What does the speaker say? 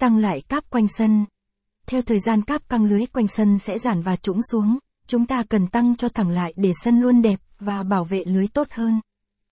Tăng lại cáp quanh sân. Theo thời gian cáp căng lưới quanh sân sẽ giãn và trũng xuống, chúng ta cần tăng cho thẳng lại để sân luôn đẹp và bảo vệ lưới tốt hơn.